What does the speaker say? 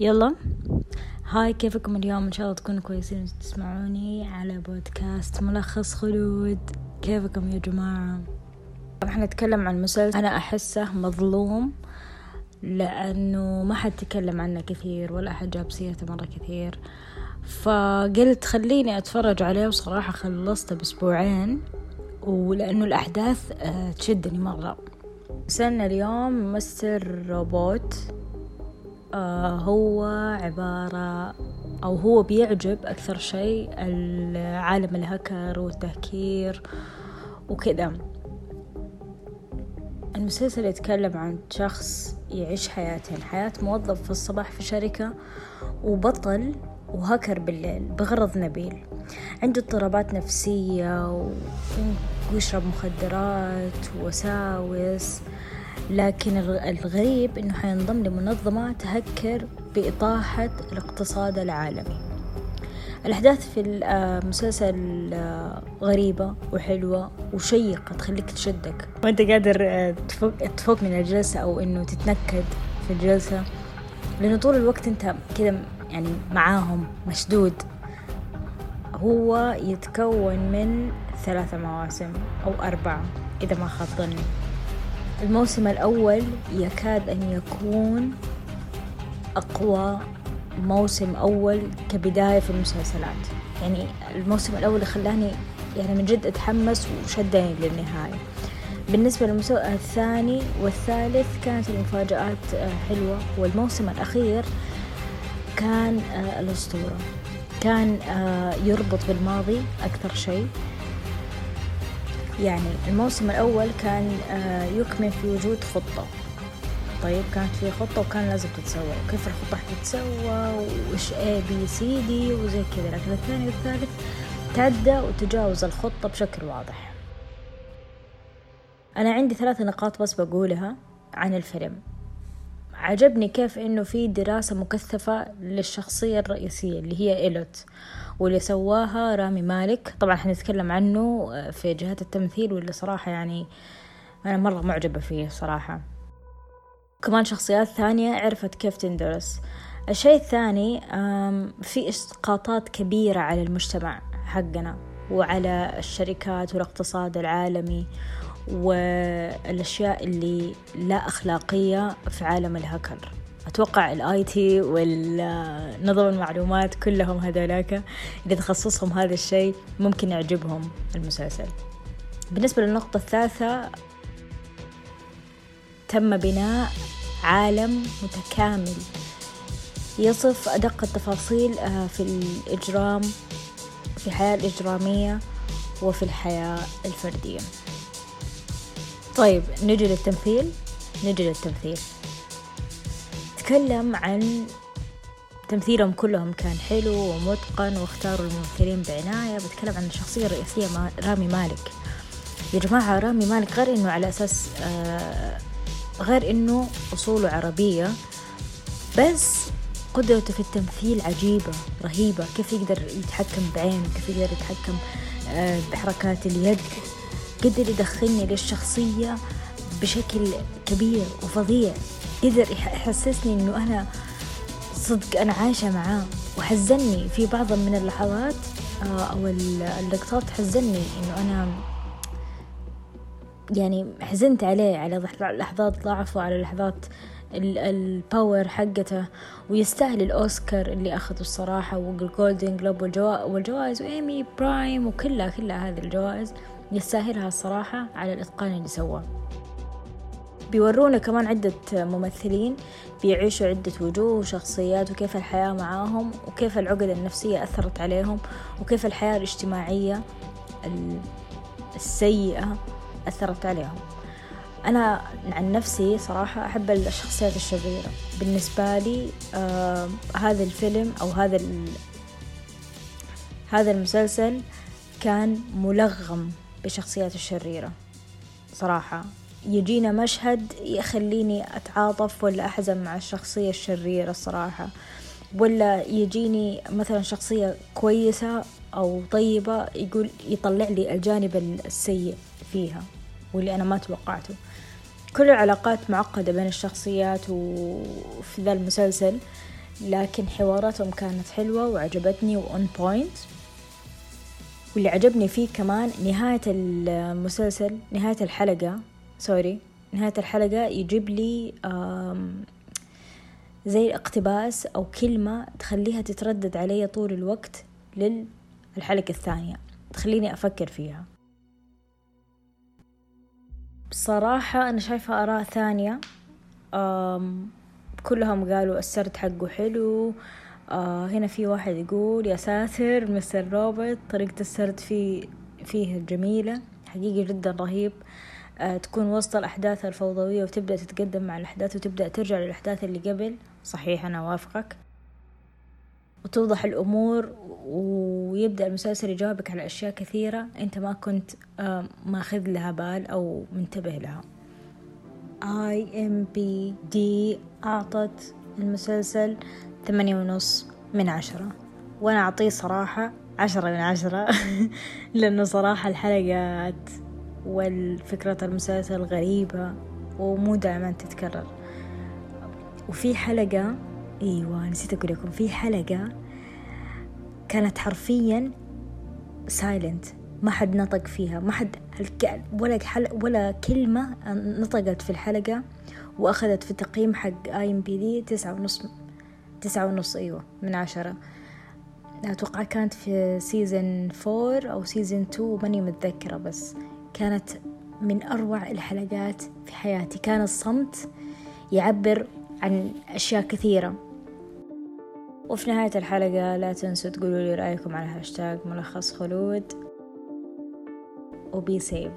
يلا. هاي كيفكم اليوم؟ إن شاء الله تكونوا كويسين تسمعوني على بودكاست ملخص خلود. كيفكم يا جماعة؟ إحنا نتكلم عن مسلسل أنا أحسه مظلوم لأنه ما حد تكلم عنه كثير ولا أحد جاب سيرته مرة كثير. فقلت خليني أتفرج عليه وصراحة خلصته بأسبوعين ولأنه الأحداث آه، تشدني مرة. سنة اليوم مستر روبوت هو عبارة أو هو بيعجب أكثر شيء العالم الهكر والتهكير وكذا. المسلسل يتكلم عن شخص يعيش حياتين حياة موظف في الصباح في شركة وبطل وهكر بالليل بغرض نبيل. عنده اضطرابات نفسية ويشرب مخدرات ووساوس لكن الغريب إنه حينضم لمنظمة تهكر بإطاحة الاقتصاد العالمي. الأحداث في المسلسل آه، غريبة وحلوة وشيقة تخليك تشدك. وأنت قادر آه، تفوق, تفوق من الجلسة أو إنه تتنكد في الجلسة. لأنه طول الوقت أنت كذا يعني معاهم مشدود. هو يتكون من ثلاثة مواسم أو أربعة إذا ما خاب ظني. الموسم الأول يكاد أن يكون أقوى موسم أول كبداية في المسلسلات. يعني الموسم الأول خلاني يعني من جد أتحمس وشدني للنهاية. بالنسبة للموسم الثاني والثالث كانت المفاجآت آه، حلوة. والموسم الأخير كان آه، الأسطورة. كان آه، يربط بالماضي أكثر شيء. يعني الموسم الأول كان آه، يكمن في وجود خطة. طيب كانت في خطة وكان لازم تتسوى. وكيف الخطة حتتسوى وإيش A B C D وزي كذا. لكن الثاني والثالث تعدى وتجاوز الخطة بشكل واضح. أنا عندي ثلاث نقاط بس بقولها عن الفيلم. عجبني كيف إنه في دراسة مكثفة للشخصية الرئيسية اللي هي إيلوت واللي سواها رامي مالك. طبعا حنتكلم عنه آه، في جهات التمثيل واللي صراحة يعني أنا مرة معجبة فيه صراحة. كمان شخصيات ثانية عرفت كيف تندرس. الشيء الثاني في إسقاطات كبيرة على المجتمع حقنا وعلى الشركات والإقتصاد العالمي والأشياء اللي لا أخلاقية في عالم الهكر أتوقع ال IT والنظم المعلومات كلهم هذولاك إذا تخصصهم هذا الشيء ممكن يعجبهم المسلسل. بالنسبة للنقطة الثالثة تم بناء عالم متكامل يصف أدق التفاصيل آه، في الإجرام في الحياة الإجرامية وفي الحياة الفردية. طيب نجي للتمثيل. نجي للتمثيل. تكلم عن تمثيلهم كلهم كان حلو ومتقن واختاروا الممثلين بعناية. بتكلم عن الشخصية الرئيسية رامي مالك. يا جماعة رامي مالك غير إنه على أساس آه غير إنه أصوله عربية بس قدرته في التمثيل عجيبة رهيبة. كيف يقدر يتحكم بعينه كيف يقدر يتحكم آه بحركات اليد. قدر يدخلني للشخصية بشكل كبير وفظيع. قدر يحسسني إنه أنا صدق أنا عايشة معاه. وحزني في بعض من اللحظات آه، أو اللقطات حزني إنه أنا يعني حزنت عليه على لحظات ضعفه على لحظات ال power حقته. ويستاهل الأوسكار اللي أخذه الصراحة والجولدن جلوب والجوائز وإيمي برايم وكلها كلها هذه الجوائز. يستاهلها الصراحة على الإتقان اللي سواه. بيورونا كمان عدة ممثلين بيعيشوا عدة وجوه وشخصيات وكيف الحياة معاهم وكيف العقد النفسية أثرت عليهم وكيف الحياة الاجتماعية السيئة أثرت عليهم. أنا عن نفسي صراحة أحب الشخصيات الشريرة. بالنسبة لي آه هذا الفيلم أو هذا هذا المسلسل كان ملغم. بالشخصيات الشريرة. صراحة يجينا مشهد يخليني أتعاطف ولا أحزن مع الشخصية الشريرة الصراحة. ولا يجيني مثلا شخصية كويسة أو طيبة يقول يطلع لي الجانب السيء فيها واللي أنا ما توقعته. كل العلاقات معقدة بين الشخصيات وفي ذا المسلسل لكن حواراتهم كانت حلوة وعجبتني و on point واللي عجبني فيه كمان نهاية المسلسل نهاية الحلقة sorry نهاية الحلقة يجيب لي زي اقتباس أو كلمة تخليها تتردد علي طول الوقت للحلقة الثانية تخليني أفكر فيها. بصراحة أنا شايفة آراء ثانية كلهم قالوا السرد حقه حلو آه هنا في واحد يقول يا ساتر مستر روبرت طريقة السرد فيه فيه جميلة حقيقي جدا رهيب. آه تكون وسط الأحداث الفوضوية وتبدأ تتقدم مع الأحداث وتبدأ ترجع للأحداث اللي قبل. صحيح أنا وافقك وتوضح الأمور ويبدأ المسلسل يجاوبك على أشياء كثيرة أنت ما كنت آه ماخذ لها بال أو منتبه لها. اي ام بي دي أعطت المسلسل ثمانية ونص من عشرة. وأنا أعطيه صراحة عشرة من عشرة. لأنه صراحة الحلقات والفكرة المسلسل غريبة ومو دائما تتكرر. وفي حلقة إيوه نسيت أقول لكم في حلقة كانت حرفيا silent ما حد نطق فيها ما حد ولا حتى ولا كلمة نطقت في الحلقة وأخذت في التقييم حق اي ام بي دي تسعة ونص تسعة ونص أيوة من عشرة. أتوقع كانت في season four أو season two ماني متذكرة بس كانت من أروع الحلقات في حياتي. كان الصمت يعبر عن أشياء كثيرة. وفي نهاية الحلقة لا تنسوا تقولوا لي رأيكم على هاشتاج ملخص خلود. وبي سيف